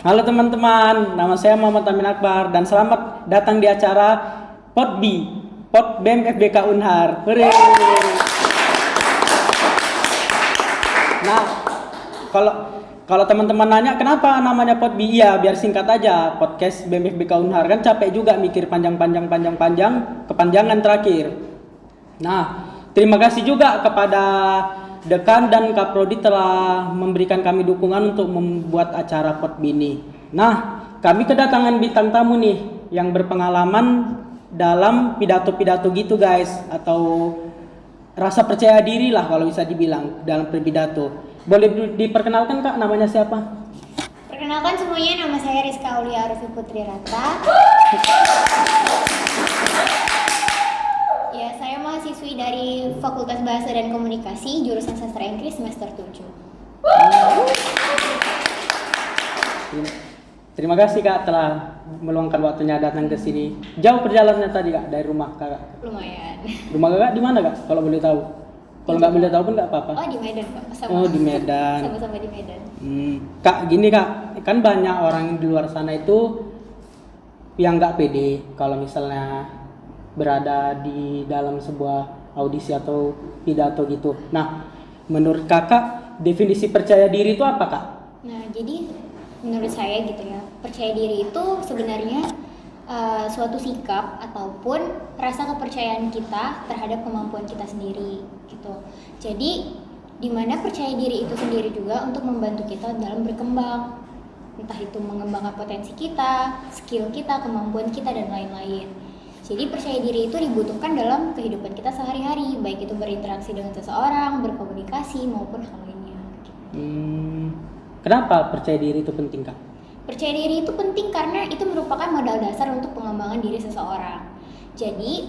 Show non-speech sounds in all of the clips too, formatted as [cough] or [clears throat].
Halo teman-teman, nama saya Muhammad Amin Akbar dan selamat datang di acara POTB, Pot BEM FBK Unhar. Hore. Nah, kalau kalau teman-teman nanya kenapa namanya POTB, iya biar singkat aja. Podcast BEM FBK Unhar kan capek juga mikir panjang-panjang panjang-panjang, kepanjangan terakhir. Nah, terima kasih juga kepada Dekan dan Kaprodi telah memberikan kami dukungan untuk membuat acara POTB ini. Nah, kami kedatangan bintang tamu nih yang berpengalaman dalam pidato-pidato gitu guys atau rasa percaya diri lah kalau bisa dibilang dalam berpidato. Boleh diperkenalkan Kak namanya siapa? Perkenalkan semuanya, nama saya Rizka Aulia Arufi Putri Rata. [laughs] Saya mahasiswi dari Fakultas Bahasa dan Komunikasi, jurusan Sastra Inggris semester 7. Terima kasih Kak telah meluangkan waktunya datang ke sini. Jauh perjalanannya tadi Kak dari rumah Kakak. Lumayan. Rumah Kakak di mana Kak? Kalau boleh tahu. Kalau nggak boleh tahu pun nggak apa-apa. Oh, di Medan, Pak. Sama. Oh, di Medan. Sama-sama di Medan. Hmm. Kak, gini kak, kan banyak orang di luar sana itu yang nggak pede kalau misalnya berada di dalam sebuah audisi atau pidato gitu. Nah, menurut kakak definisi percaya diri itu apa kak? Nah, jadi menurut saya gitu ya, percaya diri itu sebenarnya uh, suatu sikap ataupun rasa kepercayaan kita terhadap kemampuan kita sendiri gitu. Jadi di mana percaya diri itu sendiri juga untuk membantu kita dalam berkembang. Entah itu mengembangkan potensi kita, skill kita, kemampuan kita dan lain-lain. Jadi percaya diri itu dibutuhkan dalam kehidupan kita sehari-hari, baik itu berinteraksi dengan seseorang, berkomunikasi maupun hal lainnya. Hmm, kenapa percaya diri itu penting kak? Percaya diri itu penting karena itu merupakan modal dasar untuk pengembangan diri seseorang. Jadi,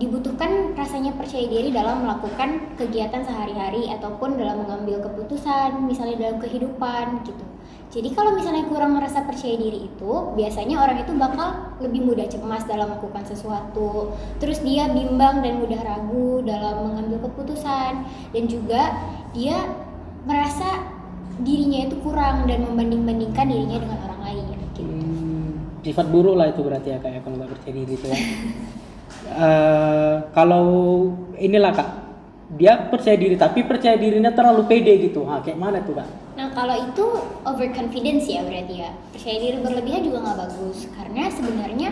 dibutuhkan rasanya percaya diri dalam melakukan kegiatan sehari-hari ataupun dalam mengambil keputusan, misalnya dalam kehidupan gitu. Jadi kalau misalnya kurang merasa percaya diri itu, biasanya orang itu bakal lebih mudah cemas dalam melakukan sesuatu. Terus dia bimbang dan mudah ragu dalam mengambil keputusan dan juga dia merasa dirinya itu kurang dan membanding-bandingkan dirinya dengan orang lain gitu. Hmm, sifat buruk lah itu berarti ya kak ya kalau nggak percaya diri itu ya. [laughs] Eh, kalau inilah kak, dia percaya diri tapi percaya dirinya terlalu pede gitu. Ha, kayak mana tuh kak? Nah kalau itu overconfidence ya berarti ya percaya diri berlebihan juga nggak bagus karena sebenarnya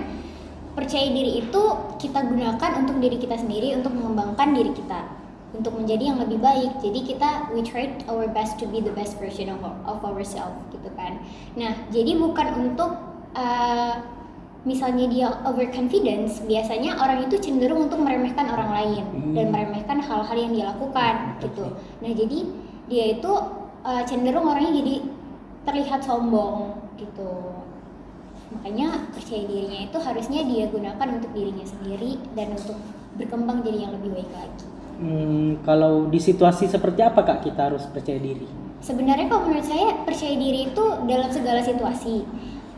percaya diri itu kita gunakan untuk diri kita sendiri untuk mengembangkan diri kita untuk menjadi yang lebih baik jadi kita we try our best to be the best version of, of ourselves gitu kan nah jadi bukan untuk uh, misalnya dia overconfidence biasanya orang itu cenderung untuk meremehkan orang lain Hmm. dan meremehkan hal-hal yang dia lakukan gitu. Nah jadi dia itu uh, cenderung orangnya jadi terlihat sombong gitu. Makanya percaya dirinya itu harusnya dia gunakan untuk dirinya sendiri dan untuk berkembang jadi yang lebih baik lagi. Hmm, kalau di situasi seperti apa kak kita harus percaya diri? sebenarnya kalau menurut saya percaya diri itu dalam segala situasi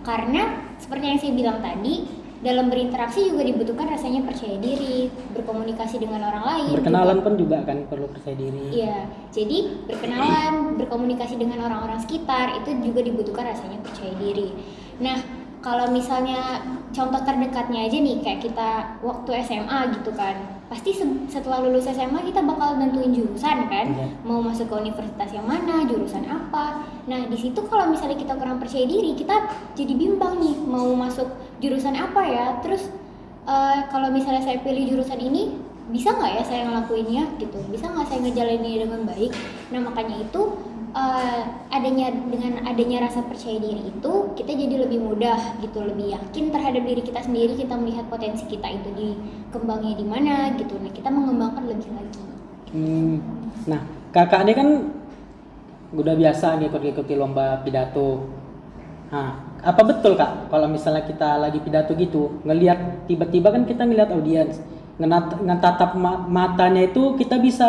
karena seperti yang saya bilang tadi dalam berinteraksi juga dibutuhkan rasanya percaya diri berkomunikasi dengan orang lain Berkenalan juga. pun juga kan perlu percaya diri. Iya, jadi berkenalan, berkomunikasi dengan orang-orang sekitar itu juga dibutuhkan rasanya percaya diri. Nah, kalau misalnya contoh terdekatnya aja nih kayak kita waktu SMA gitu kan, pasti se- setelah lulus SMA kita bakal nentuin jurusan kan, Iya. mau masuk ke universitas yang mana, jurusan apa. Nah, di situ kalau misalnya kita kurang percaya diri, kita jadi bimbang nih mau masuk jurusan apa ya. Terus eh, kalau misalnya saya pilih jurusan ini bisa nggak ya saya ngelakuinnya gitu bisa nggak saya ngejalaninnya dengan baik nah makanya itu eh, adanya dengan adanya rasa percaya diri itu kita jadi lebih mudah gitu lebih yakin terhadap diri kita sendiri kita melihat potensi kita itu di kembangnya di mana gitu nah kita mengembangkan lebih lagi Hmm, nah kakak ini kan udah biasa ngikut-ngikuti lomba pidato. Nah, apa betul kak kalau misalnya kita lagi pidato gitu ngelihat tiba-tiba kan kita ngelihat audiens ngetatap ma- matanya itu kita bisa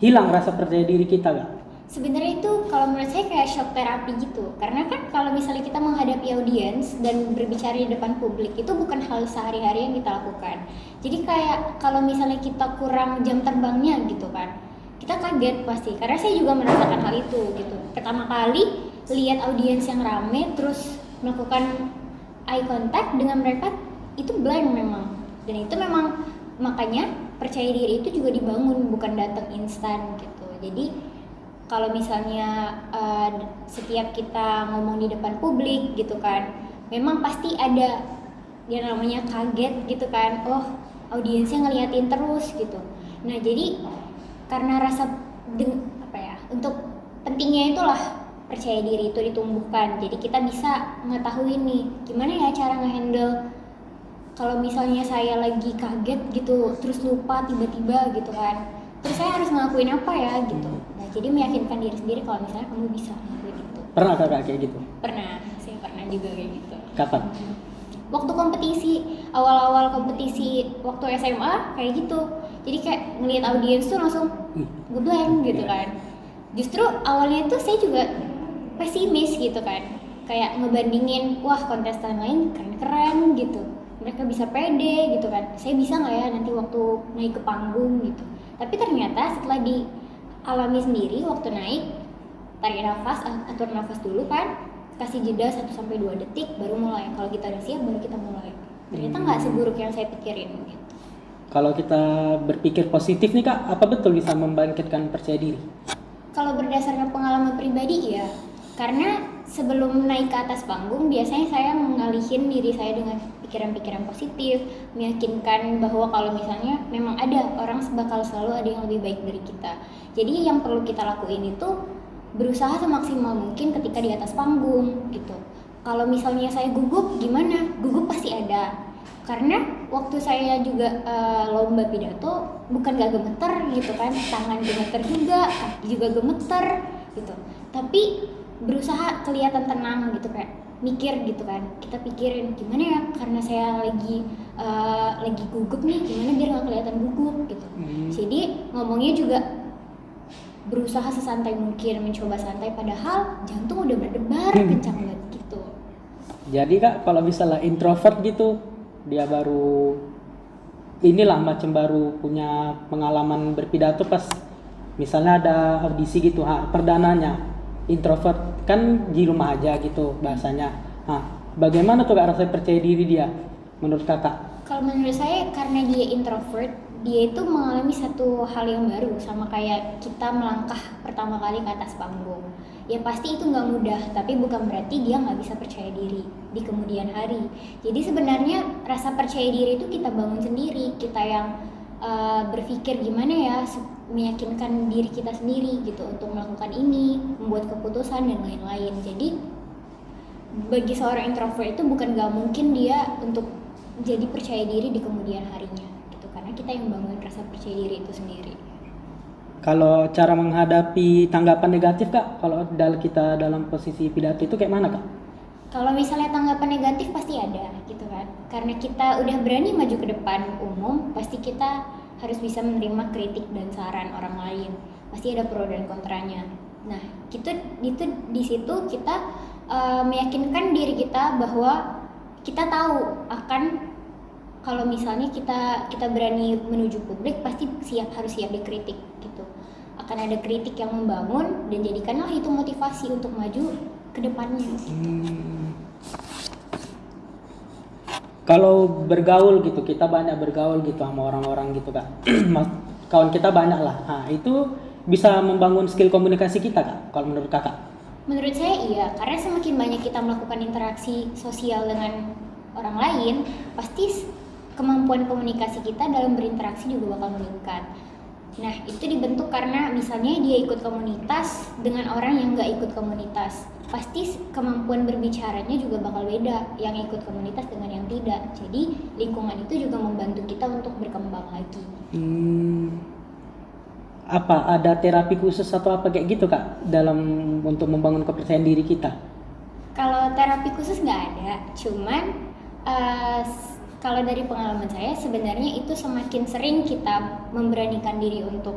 hilang rasa percaya diri kita kak. Sebenarnya itu kalau menurut saya kayak shock terapi gitu. Karena kan kalau misalnya kita menghadapi audiens dan berbicara di depan publik itu bukan hal sehari-hari yang kita lakukan. Jadi kayak kalau misalnya kita kurang jam terbangnya gitu kan. Kita kaget pasti karena saya juga merasakan hal itu gitu. Pertama kali lihat audiens yang rame terus melakukan eye contact dengan mereka itu blank memang dan itu memang makanya percaya diri itu juga dibangun bukan datang instan gitu jadi kalau misalnya uh, setiap kita ngomong di depan publik gitu kan memang pasti ada yang namanya kaget gitu kan oh audiensnya ngeliatin terus gitu. Nah jadi karena rasa deng apa ya untuk pentingnya itulah percaya diri itu ditumbuhkan. Jadi kita bisa mengetahui nih gimana ya cara ngehandle kalau misalnya saya lagi kaget gitu terus lupa tiba-tiba gitu kan terus saya harus ngelakuin apa ya gitu nah jadi meyakinkan diri sendiri kalau misalnya kamu bisa ngelakuin itu pernah kakak kayak gitu? Pernah saya pernah juga kayak gitu. Kapan? Waktu kompetisi awal-awal kompetisi waktu SMA kayak gitu. Jadi kayak ngelihat audiens tuh langsung gue blank gitu kan. Justru awalnya tuh saya juga pesimis gitu kan. Kayak ngebandingin wah kontestan lain keren-keren gitu. Mereka bisa pede gitu kan. Saya bisa nggak ya nanti waktu naik ke panggung gitu. Tapi ternyata setelah dialami sendiri waktu naik tarik nafas atur nafas dulu kan. Kasih jeda 1 sampai dua detik baru mulai. Kalau kita udah siap baru kita mulai. Ternyata nggak hmm. seburuk yang saya pikirin. Gitu kalau kita berpikir positif nih kak apa betul bisa membangkitkan percaya diri? Kalau berdasarkan pengalaman pribadi ya karena sebelum naik ke atas panggung biasanya saya mengalihin diri saya dengan pikiran-pikiran positif meyakinkan bahwa kalau misalnya memang ada orang bakal selalu ada yang lebih baik dari kita. Jadi yang perlu kita lakuin itu berusaha semaksimal mungkin ketika di atas panggung gitu. Kalau misalnya saya gugup gimana? Gugup pasti ada. Karena waktu saya juga uh, lomba pidato bukan gak gemeter gitu kan tangan gemeter juga kaki juga gemeter gitu. Tapi berusaha kelihatan tenang gitu kayak mikir gitu kan. Kita pikirin gimana ya karena saya lagi uh, lagi gugup nih gimana biar nggak kelihatan gugup? gitu. Hmm. jadi ngomongnya juga berusaha sesantai mungkin mencoba santai padahal jantung udah berdebar hmm. kencang banget gitu. Jadi kak kalau misalnya introvert gitu dia baru inilah macam baru punya pengalaman berpidato pas misalnya ada audisi gitu ha perdananya introvert kan di rumah aja gitu bahasanya. Nah, bagaimana tuh kak rasa percaya diri dia menurut kakak? Kalau menurut saya karena dia introvert, dia itu mengalami satu hal yang baru sama kayak kita melangkah pertama kali ke atas panggung. Ya pasti itu nggak mudah, tapi bukan berarti dia nggak bisa percaya diri di kemudian hari. Jadi sebenarnya rasa percaya diri itu kita bangun sendiri, kita yang uh, berpikir gimana ya meyakinkan diri kita sendiri gitu untuk melakukan ini, membuat keputusan dan lain-lain. Jadi bagi seorang introvert itu bukan gak mungkin dia untuk jadi percaya diri di kemudian harinya gitu karena kita yang bangun rasa percaya diri itu sendiri. Kalau cara menghadapi tanggapan negatif kak, kalau dalam kita dalam posisi pidato itu kayak mana kak? Kalau misalnya tanggapan negatif pasti ada gitu kan, karena kita udah berani maju ke depan umum, pasti kita harus bisa menerima kritik dan saran orang lain. Pasti ada pro dan kontranya. Nah itu itu di situ kita uh, meyakinkan diri kita bahwa kita tahu akan kalau misalnya kita kita berani menuju publik pasti siap harus siap dikritik gitu. Akan ada kritik yang membangun dan jadikanlah itu motivasi untuk maju ke depannya. Gitu. hmm kalau bergaul gitu kita banyak bergaul gitu sama orang-orang gitu kak. [clears throat] Kawan kita banyak lah. Nah itu bisa membangun skill komunikasi kita kak kalau menurut kakak. Menurut saya iya karena semakin banyak kita melakukan interaksi sosial dengan orang lain pasti kemampuan komunikasi kita dalam berinteraksi juga bakal meningkat. Nah, itu dibentuk karena misalnya dia ikut komunitas dengan orang yang nggak ikut komunitas. Pasti kemampuan berbicaranya juga bakal beda yang ikut komunitas dengan yang tidak. Jadi, lingkungan itu juga membantu kita untuk berkembang lagi. Hmm. Apa ada terapi khusus atau apa kayak gitu, Kak, dalam untuk membangun kepercayaan diri kita? Kalau terapi khusus nggak ada, cuman uh, kalau dari pengalaman saya sebenarnya itu semakin sering kita memberanikan diri untuk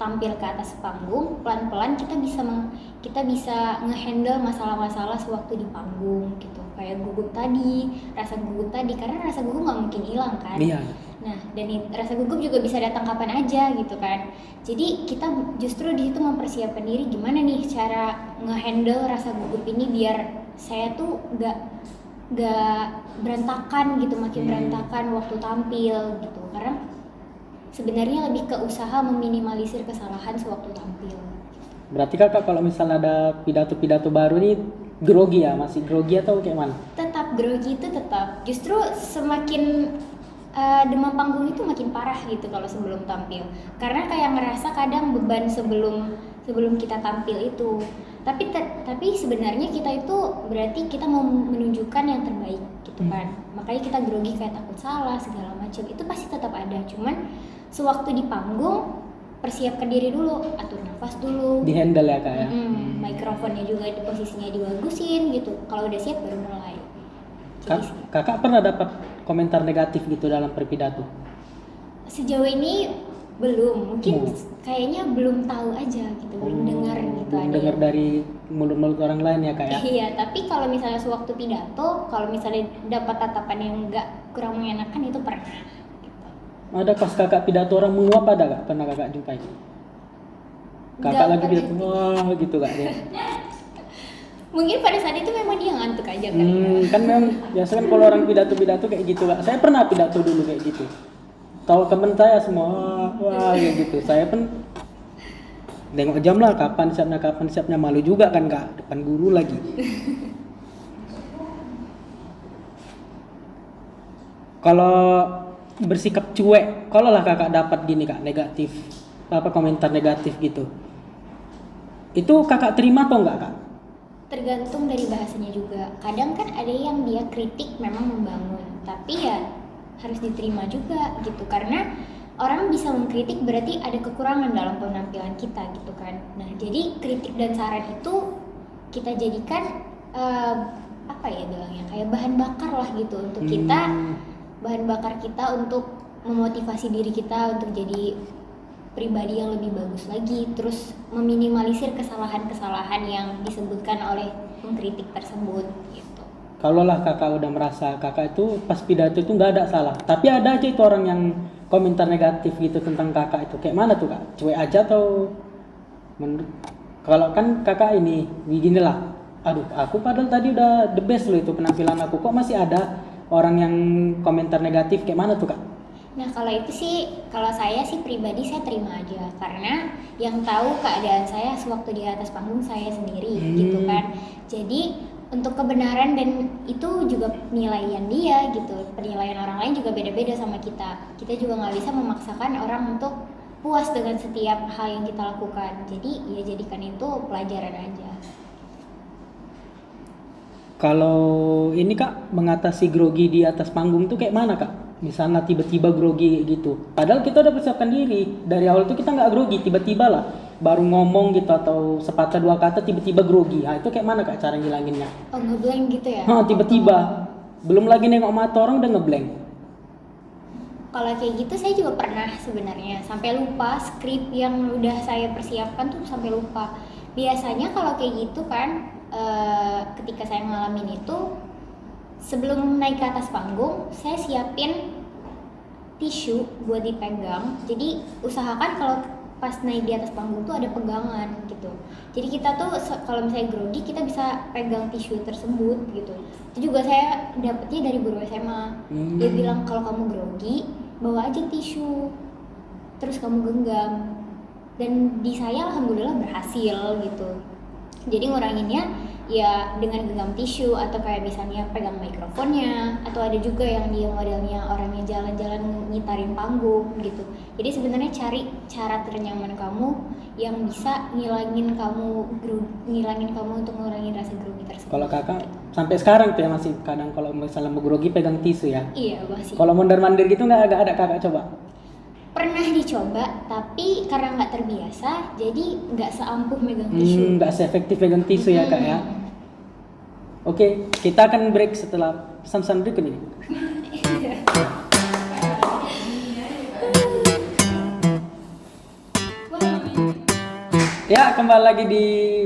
tampil ke atas panggung pelan-pelan kita bisa meng, kita bisa ngehandle masalah-masalah sewaktu di panggung gitu kayak gugup tadi rasa gugup tadi karena rasa gugup nggak mungkin hilang kan iya. nah dan rasa gugup juga bisa datang kapan aja gitu kan jadi kita justru di situ mempersiapkan diri gimana nih cara ngehandle rasa gugup ini biar saya tuh nggak nggak berantakan gitu makin Hmm. berantakan waktu tampil gitu karena sebenarnya lebih ke usaha meminimalisir kesalahan sewaktu tampil. Berarti kakak kalau misalnya ada pidato-pidato baru nih grogi ya, masih grogi atau kayak mana? tetap grogi itu tetap. Justru semakin uh, demam panggung itu makin parah gitu kalau sebelum tampil. Karena kayak ngerasa kadang beban sebelum sebelum kita tampil itu tapi te- tapi sebenarnya kita itu berarti kita mau menunjukkan yang terbaik gitu kan. Makanya kita grogi kayak takut salah segala macam. Itu pasti tetap ada. Cuman sewaktu di panggung persiapkan diri dulu atur nafas dulu. Di handle ya kak ya? Mm-mm, mikrofonnya juga di posisinya dibagusin gitu. Kalau udah siap baru mulai. Kak- kakak pernah dapat komentar negatif gitu dalam perpidato? sejauh ini belum mungkin Hmm. kayaknya belum tahu aja gitu belum dengar gitu Belum dengar dari mulut-mulut orang lain ya kak ya? iya tapi kalau misalnya sewaktu pidato kalau misalnya dapat tatapan yang enggak kurang mengenakan itu pernah gitu. Ada pas kakak pidato orang menguap ada kak? Pernah kakak jumpai? Kakak Nggak lagi pidato, wah gitu kak dia. [laughs] mungkin pada saat itu memang dia ngantuk aja kan Hmm, kan memang biasa kan kalau orang pidato-pidato kayak gitu kak. Saya pernah pidato dulu kayak gitu. Tahu temen saya semua, wah, kayak gitu. Saya pun nengok jam lah kapan siapnya kapan siapnya malu juga kan kak depan guru lagi. [laughs] Kalau bersikap cuek, kalau lah kakak dapat gini kak negatif apa komentar negatif gitu, itu kakak terima atau enggak kak? tergantung dari bahasanya juga kadang kan ada yang dia kritik memang membangun tapi ya harus diterima juga gitu. Karena orang bisa mengkritik berarti ada kekurangan dalam penampilan kita gitu kan. Nah jadi kritik dan saran itu kita jadikan eh, apa ya bilangnya kayak bahan bakar lah gitu untuk kita Hmm. bahan bakar kita untuk memotivasi diri kita untuk jadi pribadi yang lebih bagus lagi. Terus meminimalisir kesalahan-kesalahan yang disebutkan oleh pengkritik tersebut gitu Kalau lah kakak udah merasa kakak itu pas pidato itu nggak ada salah, tapi ada aja itu orang yang komentar negatif gitu tentang kakak itu kayak mana tuh kak? Cuek aja atau menurut kalau kan kakak ini begini lah, aduh aku padahal tadi udah the best loh itu penampilan aku kok masih ada orang yang komentar negatif kayak mana tuh kak? Nah kalau itu sih, kalau saya sih pribadi saya terima aja karena yang tahu keadaan saya sewaktu di atas panggung saya sendiri Hmm. gitu kan. Jadi untuk kebenaran dan itu juga penilaian dia gitu. Penilaian orang lain juga beda-beda sama kita. Kita juga nggak bisa memaksakan orang untuk puas dengan setiap hal yang kita lakukan. Jadi ya jadikan itu pelajaran aja. Kalau ini kak mengatasi grogi di atas panggung tuh kayak mana kak? Misalnya tiba-tiba grogi gitu. Padahal kita udah persiapkan diri dari awal tuh kita nggak grogi, tiba-tiba lah baru ngomong gitu atau sepatah dua kata tiba-tiba grogi. Nah itu kayak mana kak cara ngilanginnya? Oh ngeblank gitu ya? Hah tiba-tiba belum lagi nengok mata orang udah ngeblank. Kalau kayak gitu saya juga pernah sebenarnya sampai lupa skrip yang udah saya persiapkan tuh sampai lupa. Biasanya kalau kayak gitu kan eh, ketika saya ngalamin itu sebelum naik ke atas panggung saya siapin tisu buat dipegang. Jadi usahakan kalau pas naik di atas panggung tuh ada pegangan gitu. Jadi kita tuh kalau misalnya grogi kita bisa pegang tisu tersebut gitu. Itu juga saya dapetnya dari guru SMA. Dia Hmm. bilang kalau kamu grogi bawa aja tisu terus kamu genggam dan di saya alhamdulillah berhasil gitu jadi nguranginnya ya dengan genggam tisu atau kayak misalnya pegang mikrofonnya atau ada juga yang dia modelnya orangnya jalan-jalan ngitarin panggung gitu jadi sebenarnya cari cara ternyaman kamu yang bisa ngilangin kamu ngilangin kamu untuk ngurangin rasa grogi tersebut Kalau kakak sampai sekarang tuh ya masih kadang kalau misalnya mau grogi pegang tisu ya. iya masih Kalau mondar mandir gitu nggak ada ada kakak coba. pernah dicoba tapi karena nggak terbiasa jadi nggak seampuh megang tisu Hmm, nggak seefektif pegang tisu ya kak ya. Oke, kita akan break setelah pesan-pesan berikut ini. Ya, kembali lagi di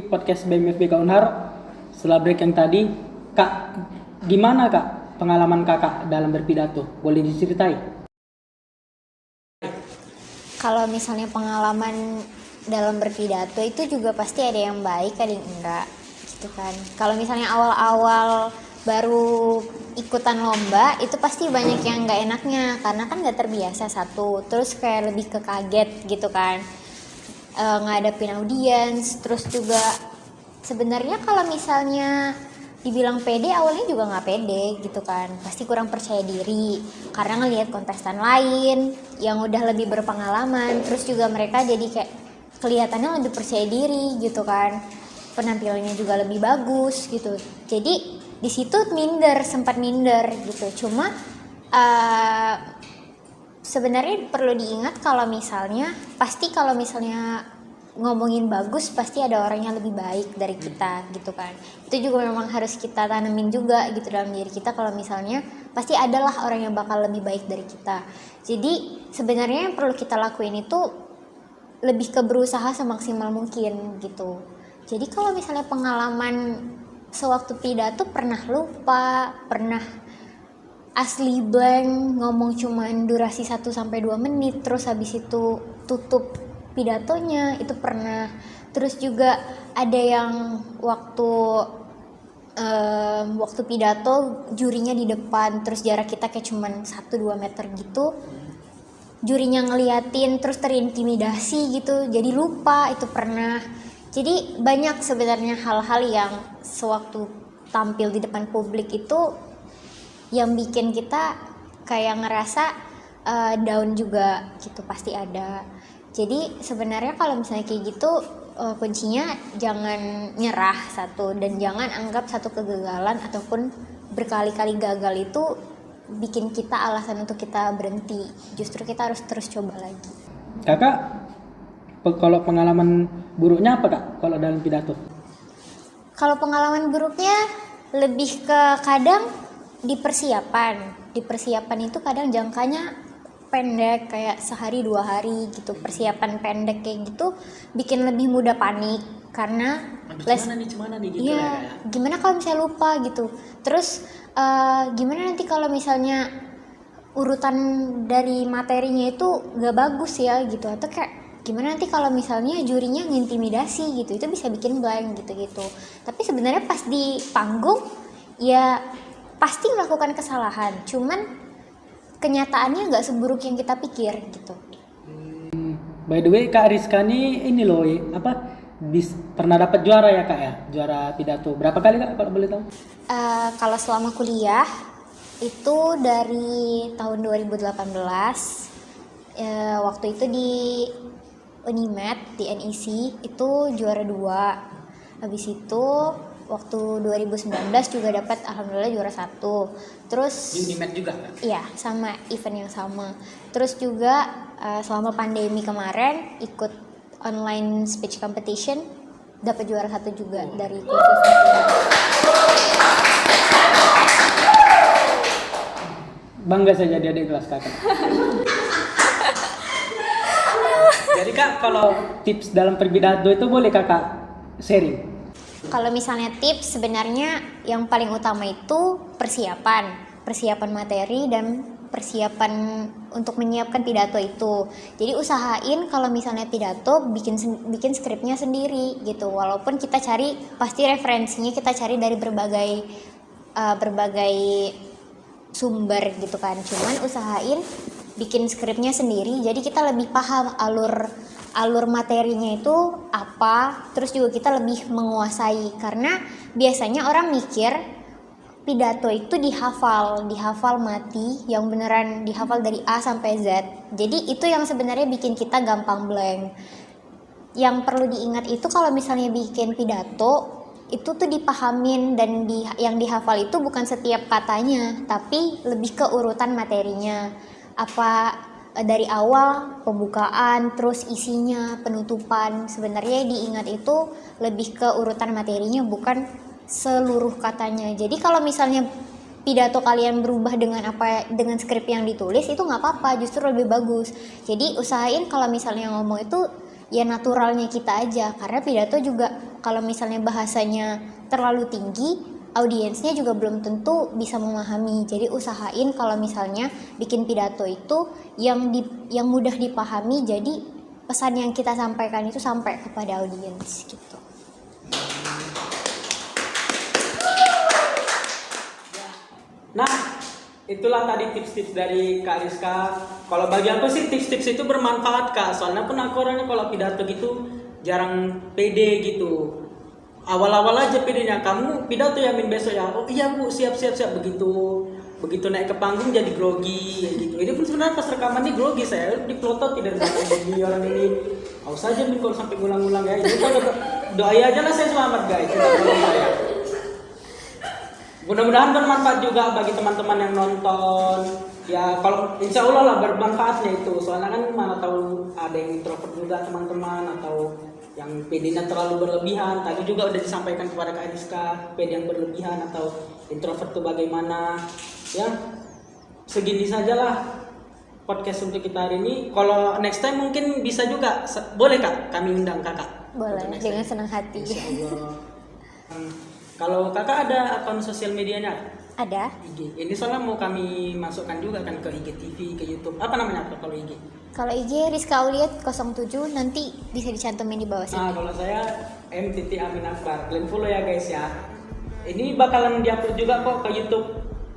podcast BMFBK Unhar. Setelah break yang tadi, Kak, gimana Kak pengalaman Kakak dalam berpidato? Boleh diceritai? kalau misalnya pengalaman dalam berpidato itu juga pasti ada yang baik ada yang enggak gitu kan. Kalau misalnya awal-awal baru ikutan lomba itu pasti banyak yang nggak enaknya karena kan nggak terbiasa satu. Terus kayak lebih ke kaget gitu kan. E, ngadepin audiens terus juga sebenarnya kalau misalnya dibilang pede awalnya juga nggak pede gitu kan. Pasti kurang percaya diri karena ngelihat kontestan lain yang udah lebih berpengalaman. Terus juga mereka jadi kayak kelihatannya lebih percaya diri gitu kan penampilannya juga lebih bagus gitu. Jadi di situ minder sempat minder gitu. Cuma uh, sebenarnya perlu diingat kalau misalnya pasti kalau misalnya ngomongin bagus pasti ada orang yang lebih baik dari kita gitu kan. Itu juga memang harus kita tanemin juga gitu dalam diri kita kalau misalnya pasti adalah orang yang bakal lebih baik dari kita. Jadi sebenarnya yang perlu kita lakuin itu lebih ke berusaha semaksimal mungkin gitu jadi kalau misalnya pengalaman sewaktu pidato pernah lupa pernah asli blank ngomong cuman durasi 1 sampai 2 menit terus habis itu tutup pidatonya itu pernah. Terus juga ada yang waktu um, waktu pidato jurinya di depan terus jarak kita kayak cuman 1-2 meter gitu. Jurinya ngeliatin terus terintimidasi gitu jadi lupa itu pernah jadi banyak sebenarnya hal-hal yang sewaktu tampil di depan publik itu yang bikin kita kayak ngerasa uh, down juga gitu pasti ada jadi sebenarnya kalau misalnya kayak gitu uh, kuncinya jangan nyerah satu dan jangan anggap satu kegagalan ataupun berkali-kali gagal itu bikin kita alasan untuk kita berhenti. Justru kita harus terus coba lagi. Kakak, kalau pengalaman buruknya apa kak? Kalau dalam pidato? Kalau pengalaman buruknya lebih ke kadang di persiapan. Di persiapan itu kadang jangkanya pendek kayak sehari dua hari gitu persiapan pendek kayak gitu bikin lebih mudah panik karena les nih gimana nih gitu iya, ya, gimana kalau misalnya lupa gitu terus uh, gimana nanti kalau misalnya urutan dari materinya itu gak bagus ya gitu atau kayak gimana nanti kalau misalnya jurinya ngintimidasi gitu itu bisa bikin blank gitu gitu tapi sebenarnya pas di panggung ya pasti melakukan kesalahan cuman kenyataannya nggak seburuk yang kita pikir gitu. Hmm, by the way Kak Rizka ini ini loh apa bis, pernah dapat juara ya Kak ya juara pidato berapa kali Kak kalau boleh tahu? Uh, kalau selama kuliah itu dari tahun 2018 uh, eh, waktu itu di Unimed di NEC itu juara dua. Habis itu waktu 2019 juga dapat alhamdulillah juara satu. Terus Unimed juga kan? iya sama event yang sama. Terus juga uh, selama pandemi kemarin ikut online speech competition dapat juara satu juga oh. dari kursus bangga saja dia di kelas kakak [laughs] jadi kak kalau tips dalam perpidato itu boleh kakak sharing kalau misalnya tips sebenarnya yang paling utama itu persiapan, persiapan materi dan persiapan untuk menyiapkan pidato itu. Jadi usahain kalau misalnya pidato bikin bikin skripnya sendiri gitu. Walaupun kita cari pasti referensinya kita cari dari berbagai uh, berbagai sumber gitu kan. Cuman usahain bikin skripnya sendiri. Jadi kita lebih paham alur alur materinya itu apa. Terus juga kita lebih menguasai. Karena biasanya orang mikir pidato itu dihafal dihafal mati yang beneran dihafal dari A sampai Z. Jadi itu yang sebenarnya bikin kita gampang blank. Yang perlu diingat itu kalau misalnya bikin pidato itu tuh dipahamin dan di, yang dihafal itu bukan setiap katanya tapi lebih ke urutan materinya apa Eh, dari awal pembukaan terus isinya penutupan. Sebenarnya diingat itu lebih ke urutan materinya bukan seluruh katanya. Jadi kalau misalnya pidato kalian berubah dengan apa dengan skrip yang ditulis itu nggak apa-apa justru lebih bagus. Jadi usahain kalau misalnya ngomong itu ya naturalnya kita aja. Karena pidato juga kalau misalnya bahasanya terlalu tinggi audiensnya juga belum tentu bisa memahami. Jadi usahain kalau misalnya bikin pidato itu yang di, yang mudah dipahami jadi pesan yang kita sampaikan itu sampai kepada audiens gitu. Nah, itulah tadi tips-tips dari Kak Rizka. Kalau bagi aku sih tips-tips itu bermanfaat Kak. Soalnya pun aku orangnya kalau pidato gitu jarang pede gitu. Awal-awal aja pedenya kamu pidato ya min besok ya. Oh iya bu siap siap siap begitu begitu naik ke panggung jadi grogi ya gitu. Ini pun sebenarnya pas rekaman ini grogi saya di plotot tidak ini orang ini. Awas saja min kalau sampai ngulang-ngulang ya. Itu kalau doai aja lah saya selamat guys. Mudah-mudahan bermanfaat juga bagi teman-teman yang nonton. Ya kalau insya Allah lah bermanfaatnya itu. Soalnya kan mana tahu ada yang introvert juga teman-teman atau yang PD-nya terlalu berlebihan. Tadi juga udah disampaikan kepada Kak Rizka, PD yang berlebihan atau introvert itu bagaimana. Ya segini sajalah podcast untuk kita hari ini. Kalau next time mungkin bisa juga, boleh kak kami undang kakak. Boleh dengan senang hati. Insya Allah. [laughs] Kalau kakak ada akun sosial medianya? Ada IG. Ini soalnya mau kami masukkan juga kan ke IGTV, ke YouTube. Apa namanya apa kalau IG? Kalau IG Rizka Auliet 07 nanti bisa dicantumin di bawah Nah, sini. kalau saya M Titi Amin Akbar. Kalian follow ya guys ya. Ini bakalan diupload juga kok ke YouTube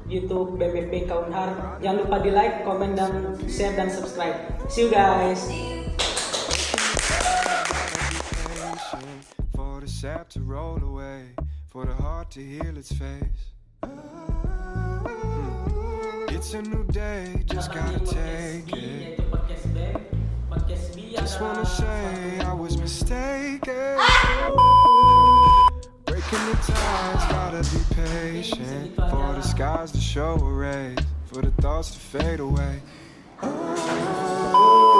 YouTube BPP Kaunhar. Jangan lupa di like, komen dan share dan subscribe. See you guys. sap to roll away, for the heart to heal its face. Hmm. It's a new day, just gotta take it. Just wanna say I was mistaken. Breaking the ties, gotta be patient. For the skies to show a ray, for the thoughts to fade away. Oh,